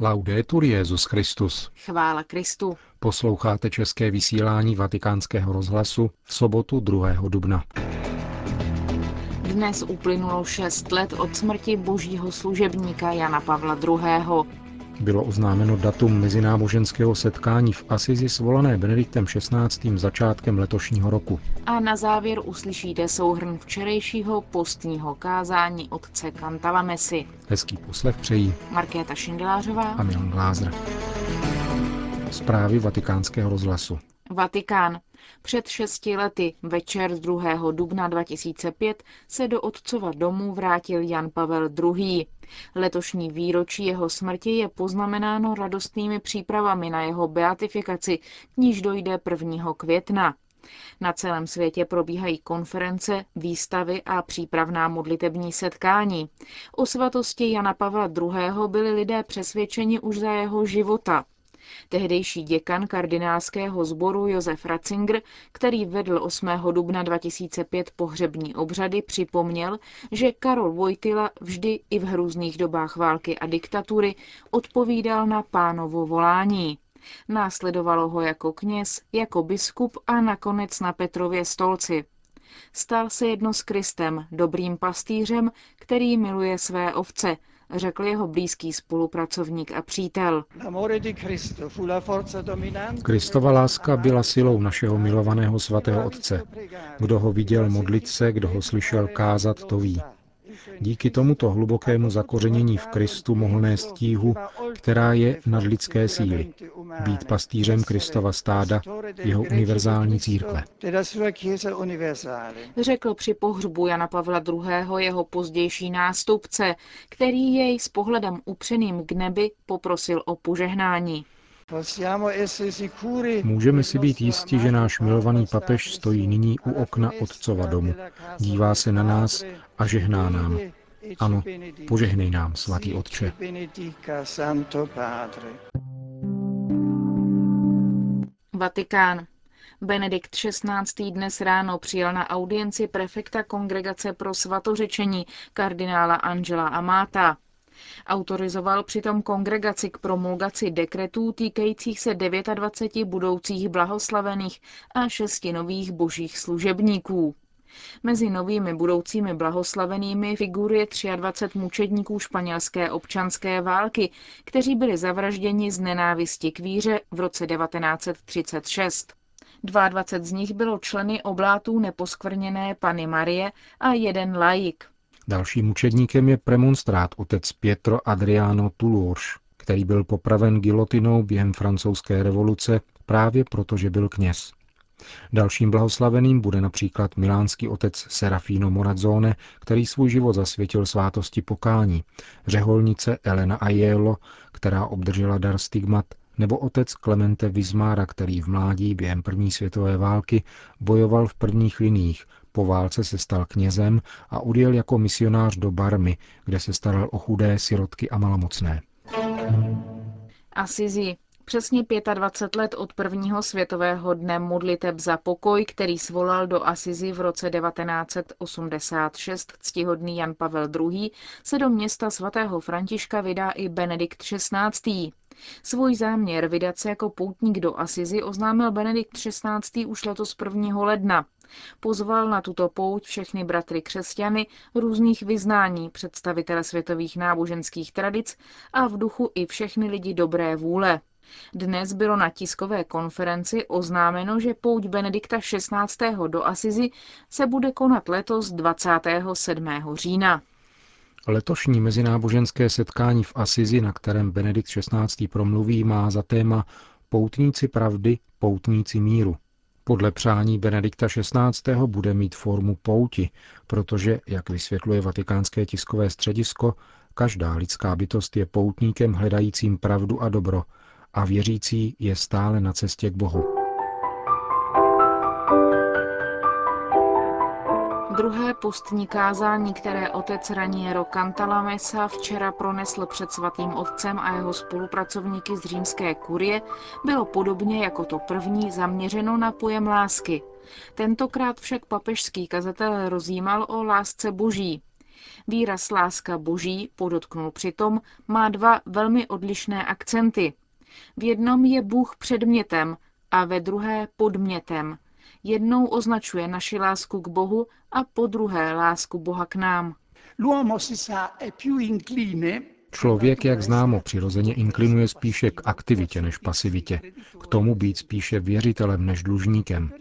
Laudetur Jezus Christus. Chvála Kristu. Posloucháte české vysílání Vatikánského rozhlasu v sobotu 2. dubna. Dnes uplynulo šest let od smrti božího služebníka Jana Pavla II. Bylo oznámeno datum mezináboženského setkání v Asizi svolané Benediktem XVI. začátkem letošního roku. A na závěr uslyšíte souhrn včerejšího postního kázání otce Kantalamesy. Hezký poslech přejí Markéta Šindelářová a Milan Glázer. Zprávy vatikánského rozhlasu. Vatikán. Před šesti lety, večer z 2. dubna 2005, se do otcova domu vrátil Jan Pavel II. Letošní výročí jeho smrti je poznamenáno radostnými přípravami na jeho beatifikaci, k níž dojde 1. května. Na celém světě probíhají konference, výstavy a přípravná modlitební setkání. O svatosti Jana Pavla II. byli lidé přesvědčeni už za jeho života. Tehdejší děkan kardinálského sboru Josef Ratzinger, který vedl 8. dubna 2005 pohřební obřady, připomněl, že Karol Vojtila vždy i v hrůzných dobách války a diktatury odpovídal na pánovo volání. Následovalo ho jako kněz, jako biskup a nakonec na Petrově stolci. Stal se jedno s Kristem, dobrým pastýřem, který miluje své ovce, řekl jeho blízký spolupracovník a přítel. Kristova láska byla silou našeho milovaného svatého otce. Kdo ho viděl modlit se, kdo ho slyšel kázat, to ví. Díky tomuto hlubokému zakořenění v Kristu mohl nést tíhu, která je nad lidské síly. Být pastýřem Kristova stáda, jeho univerzální církve. Řekl při pohřbu Jana Pavla II. jeho pozdější nástupce, který jej s pohledem upřeným k nebi poprosil o požehnání. Můžeme si být jisti, že náš milovaný papež stojí nyní u okna otcova domu. Dívá se na nás a žehná nám. Ano, požehnej nám, svatý otče. Vatikán. Benedikt XVI. dnes ráno přijel na audienci prefekta Kongregace pro svatořečení kardinála Angela Amata. Autorizoval přitom kongregaci k promulgaci dekretů týkajících se 29 budoucích blahoslavených a šesti nových božích služebníků. Mezi novými budoucími blahoslavenými figuruje 23 mučedníků španělské občanské války, kteří byli zavražděni z nenávisti k víře v roce 1936. 22 z nich bylo členy oblátů neposkvrněné Pany Marie a jeden laik. Dalším mučedníkem je premonstrát otec Pietro Adriano Toulouse, který byl popraven gilotinou během francouzské revoluce právě proto, že byl kněz. Dalším blahoslaveným bude například milánský otec Serafino Morazzone, který svůj život zasvětil svátosti pokání, řeholnice Elena Aiello, která obdržela dar stigmat, nebo otec Clemente Vizmára, který v mládí během první světové války bojoval v prvních liních, po válce se stal knězem a odjel jako misionář do Barmy, kde se staral o chudé sirotky a malomocné. Asizi. Přesně 25 let od prvního světového dne modliteb za pokoj, který svolal do Asizi v roce 1986 ctihodný Jan Pavel II., se do města svatého Františka vydá i Benedikt XVI. Svůj záměr vydat se jako poutník do Asizi oznámil Benedikt XVI. už letos 1. ledna. Pozval na tuto pouť všechny bratry křesťany různých vyznání, představitele světových náboženských tradic a v duchu i všechny lidi dobré vůle. Dnes bylo na tiskové konferenci oznámeno, že pouť Benedikta XVI. do Asizi se bude konat letos 27. října. Letošní mezináboženské setkání v Asizi, na kterém Benedikt XVI. promluví, má za téma Poutníci pravdy, poutníci míru. Podle přání Benedikta XVI. bude mít formu pouti, protože, jak vysvětluje vatikánské tiskové středisko, každá lidská bytost je poutníkem hledajícím pravdu a dobro a věřící je stále na cestě k Bohu. Druhé postní kázání, které otec Raniero Cantalamessa včera pronesl před svatým otcem a jeho spolupracovníky z římské kurie, bylo podobně jako to první zaměřeno na pojem lásky. Tentokrát však papežský kazatel rozjímal o lásce boží. Výraz láska boží, podotknul přitom, má dva velmi odlišné akcenty. V jednom je Bůh předmětem a ve druhé podmětem. Jednou označuje naši lásku k Bohu a po druhé lásku Boha k nám. Člověk, jak známo, přirozeně inklinuje spíše k aktivitě než pasivitě, k tomu být spíše věřitelem než dlužníkem.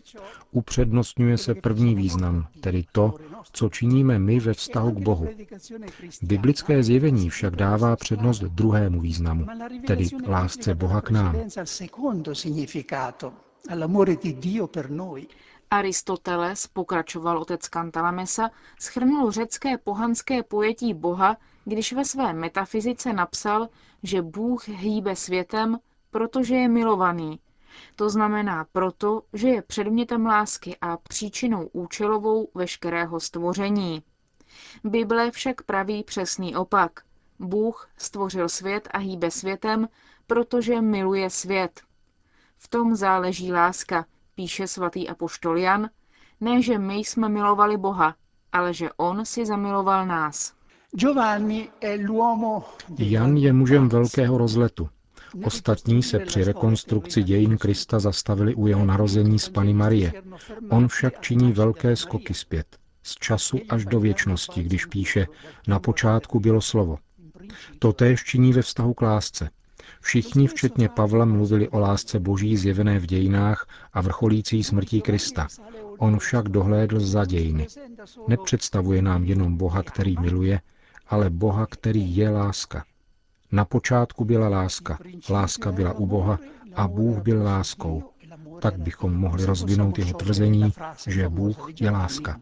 Upřednostňuje se první význam, tedy to, co činíme my ve vztahu k Bohu. Biblické zjevení však dává přednost druhému významu, tedy lásce Boha k nám. Aristoteles, pokračoval otec Kantalamesa, schrnul řecké pohanské pojetí Boha, když ve své metafyzice napsal, že Bůh hýbe světem, protože je milovaný. To znamená proto, že je předmětem lásky a příčinou účelovou veškerého stvoření. Bible však praví přesný opak. Bůh stvořil svět a hýbe světem, protože miluje svět. V tom záleží láska, píše svatý apoštol Jan, ne, že my jsme milovali Boha, ale že On si zamiloval nás. Jan je mužem velkého rozletu. Ostatní se při rekonstrukci dějin Krista zastavili u jeho narození z Pany Marie. On však činí velké skoky zpět, z času až do věčnosti, když píše, na počátku bylo slovo. To též činí ve vztahu k lásce. Všichni, včetně Pavla, mluvili o lásce boží zjevené v dějinách a vrcholící smrtí Krista. On však dohlédl za dějiny. Nepředstavuje nám jenom Boha, který miluje, ale Boha, který je láska. Na počátku byla láska, láska byla u Boha a Bůh byl láskou. Tak bychom mohli rozvinout jeho tvrzení, že Bůh je láska.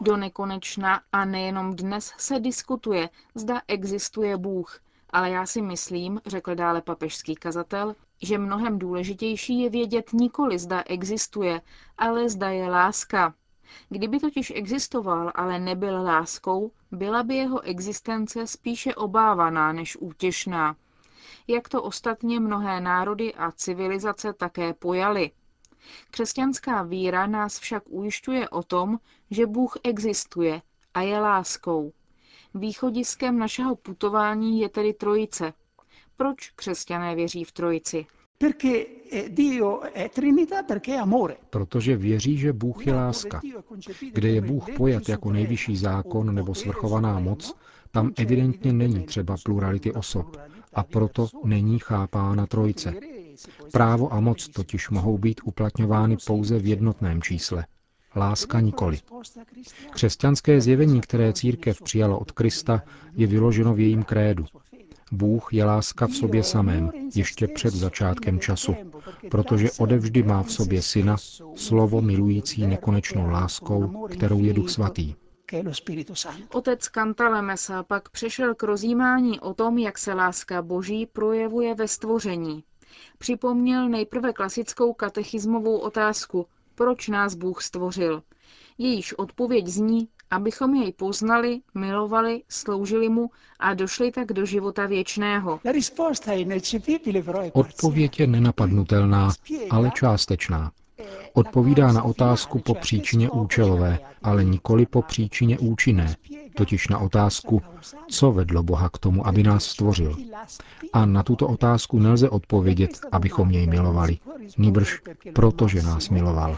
Do nekonečna a nejenom dnes se diskutuje, zda existuje Bůh. Ale já si myslím, řekl dále papežský kazatel, že mnohem důležitější je vědět nikoli zda existuje, ale zda je láska. Kdyby totiž existoval, ale nebyl láskou, byla by jeho existence spíše obávaná než útěšná. Jak to ostatně mnohé národy a civilizace také pojaly. Křesťanská víra nás však ujišťuje o tom, že Bůh existuje a je láskou. Východiskem našeho putování je tedy trojice. Proč křesťané věří v trojici? Protože věří, že Bůh je láska. Kde je Bůh pojat jako nejvyšší zákon nebo svrchovaná moc, tam evidentně není třeba plurality osob a proto není chápána trojice. Právo a moc totiž mohou být uplatňovány pouze v jednotném čísle. Láska nikoli. Křesťanské zjevení, které církev přijala od Krista, je vyloženo v jejím krédu. Bůh je láska v sobě samém, ještě před začátkem času, protože odevždy má v sobě syna, slovo milující nekonečnou láskou, kterou je Duch Svatý. Otec Kantalemesa pak přešel k rozjímání o tom, jak se láska Boží projevuje ve stvoření. Připomněl nejprve klasickou katechismovou otázku, proč nás Bůh stvořil. Jejíž odpověď zní, abychom jej poznali, milovali, sloužili mu a došli tak do života věčného. Odpověď je nenapadnutelná, ale částečná. Odpovídá na otázku po příčině účelové, ale nikoli po příčině účinné, totiž na otázku, co vedlo Boha k tomu, aby nás stvořil. A na tuto otázku nelze odpovědět, abychom jej milovali, nýbrž protože nás miloval.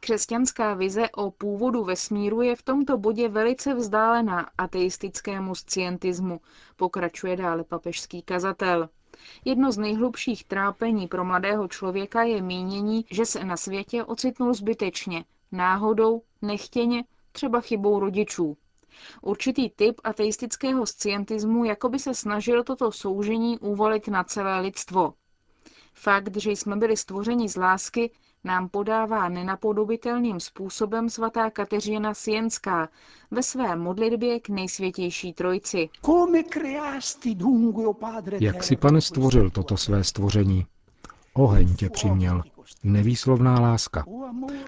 Křesťanská vize o původu vesmíru je v tomto bodě velice vzdálená ateistickému scientismu, pokračuje dále papežský kazatel. Jedno z nejhlubších trápení pro mladého člověka je mínění, že se na světě ocitnul zbytečně, náhodou, nechtěně, třeba chybou rodičů. Určitý typ ateistického scientismu jako by se snažil toto soužení uvolit na celé lidstvo. Fakt, že jsme byli stvořeni z lásky, nám podává nenapodobitelným způsobem svatá Kateřina Sienská ve své modlitbě k nejsvětější trojici. Jak si, pane, stvořil toto své stvoření? Oheň tě přiměl, nevýslovná láska.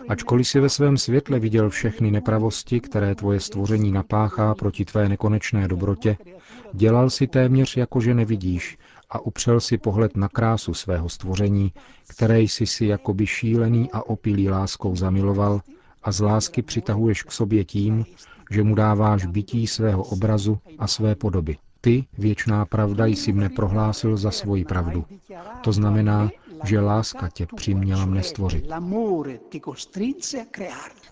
Ačkoliv si ve svém světle viděl všechny nepravosti, které tvoje stvoření napáchá proti tvé nekonečné dobrotě, dělal si téměř jako, že nevidíš a upřel si pohled na krásu svého stvoření, které jsi si jakoby šílený a opilý láskou zamiloval a z lásky přitahuješ k sobě tím, že mu dáváš bytí svého obrazu a své podoby. Ty, věčná pravda, jsi mne prohlásil za svoji pravdu. To znamená, že láska tě přiměla mne stvořit.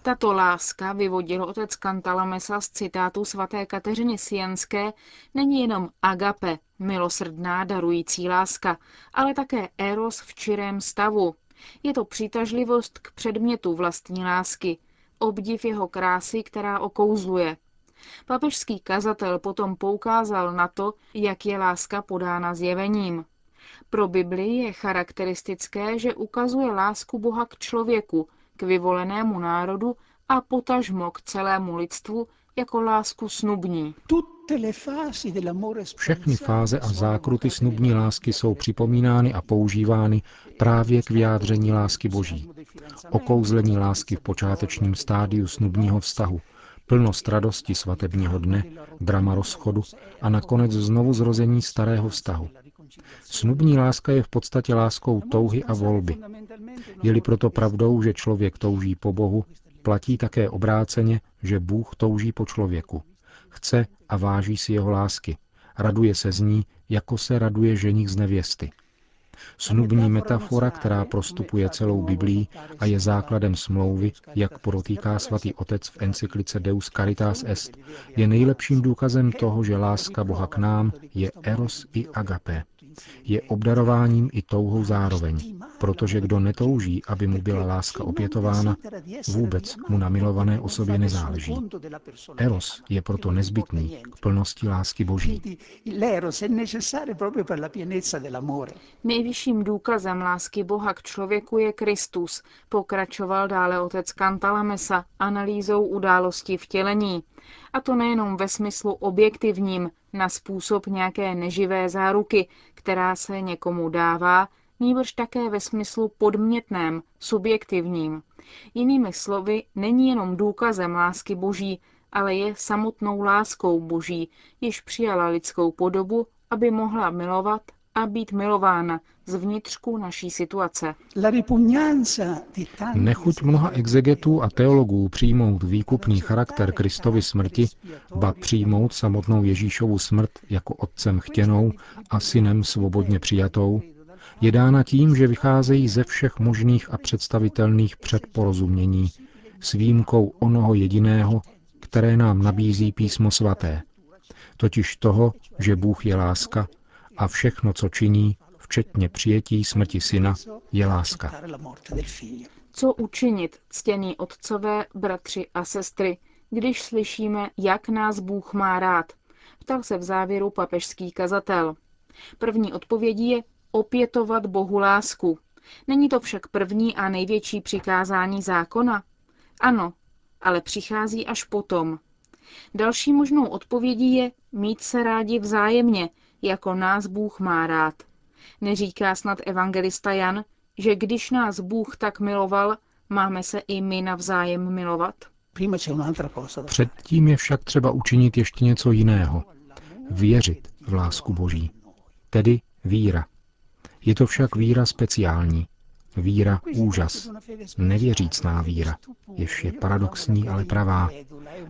Tato láska, vyvodil otec Cantalamessa z citátu svaté Kateřiny Sienské, není jenom agape, milosrdná darující láska, ale také eros v čirém stavu. Je to přitažlivost k předmětu vlastní lásky, obdiv jeho krásy, která okouzluje. Papežský kazatel potom poukázal na to, jak je láska podána zjevením. Pro Bibli je charakteristické, že ukazuje lásku Boha k člověku, k vyvolenému národu a potažmo k celému lidstvu jako lásku snubní. Všechny fáze a zákruty snubní lásky jsou připomínány a používány právě k vyjádření lásky Boží. Okouzlení lásky v počátečním stádiu snubního vztahu, plnost radosti svatebního dne, drama rozchodu a nakonec znovu zrození starého vztahu. Snubní láska je v podstatě láskou touhy a volby. Je-li proto pravdou, že člověk touží po Bohu, platí také obráceně, že Bůh touží po člověku. Chce a váží si jeho lásky. Raduje se z ní, jako se raduje ženich z nevěsty. Snubní metafora, která prostupuje celou Biblí a je základem smlouvy, jak porotýká svatý otec v encyklice Deus Caritas Est, je nejlepším důkazem toho, že láska Boha k nám je eros i agape. Je obdarováním i touhou zároveň, protože kdo netouží, aby mu byla láska opětována, vůbec mu na milované osobě nezáleží. Eros je proto nezbytný k plnosti lásky Boží. Nejvyšším důkazem lásky Boha k člověku je Kristus, pokračoval dále otec Cantalamessa analýzou událostí vtělení. A to nejenom ve smyslu objektivním, na způsob nějaké neživé záruky, která se někomu dává, nýbrž také ve smyslu podmětném, subjektivním. Jinými slovy, není jenom důkazem lásky Boží, ale je samotnou láskou Boží, jež přijala lidskou podobu, aby mohla milovat a být milována z vnitřku naší situace. Nechuť mnoha exegetů a teologů přijmout výkupný charakter Kristovy smrti, ba přijmout samotnou Ježíšovu smrt jako otcem chtěnou a synem svobodně přijatou, je dána tím, že vycházejí ze všech možných a představitelných předporozumění, s výjimkou onoho jediného, které nám nabízí písmo svaté, totiž toho, že Bůh je láska a všechno, co činí, včetně přijetí smrti syna, je láska. Co učinit, ctění otcové, bratři a sestry, když slyšíme, jak nás Bůh má rád? Ptal se v závěru papežský kazatel. První odpovědí je opětovat Bohu lásku. Není to však první a největší přikázání zákona? Ano, ale přichází až potom. Další možnou odpovědí je mít se rádi vzájemně, jako nás Bůh má rád. Neříká snad evangelista Jan, že když nás Bůh tak miloval, máme se i my navzájem milovat? Předtím je však třeba učinit ještě něco jiného. Věřit v lásku Boží. Tedy víra. Je to však víra speciální. Víra úžas. Nevěřícná víra, jež je paradoxní, ale pravá.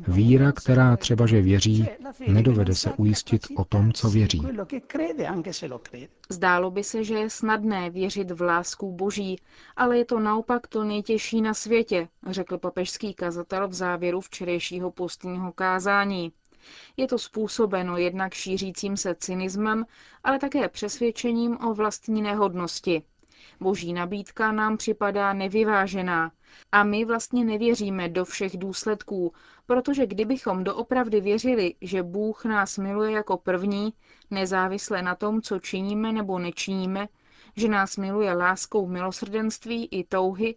Víra, která třeba, že věří, nedovede se ujistit o tom, co věří. Zdálo by se, že je snadné věřit v lásku boží, ale je to naopak to nejtěžší na světě, řekl papežský kazatel v závěru včerejšího postního kázání. Je to způsobeno jednak šířícím se cynismem, ale také přesvědčením o vlastní nehodnosti. Boží nabídka nám připadá nevyvážená a my vlastně nevěříme do všech důsledků, protože kdybychom doopravdy věřili, že Bůh nás miluje jako první, nezávisle na tom, co činíme nebo nečiníme, že nás miluje láskou milosrdenství i touhy,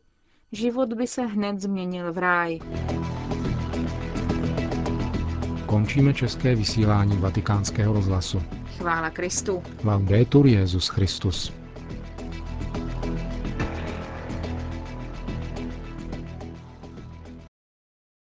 život by se hned změnil v ráj. Končíme české vysílání vatikánského rozhlasu. Chvála Kristu. Laudetur Jezus Christus.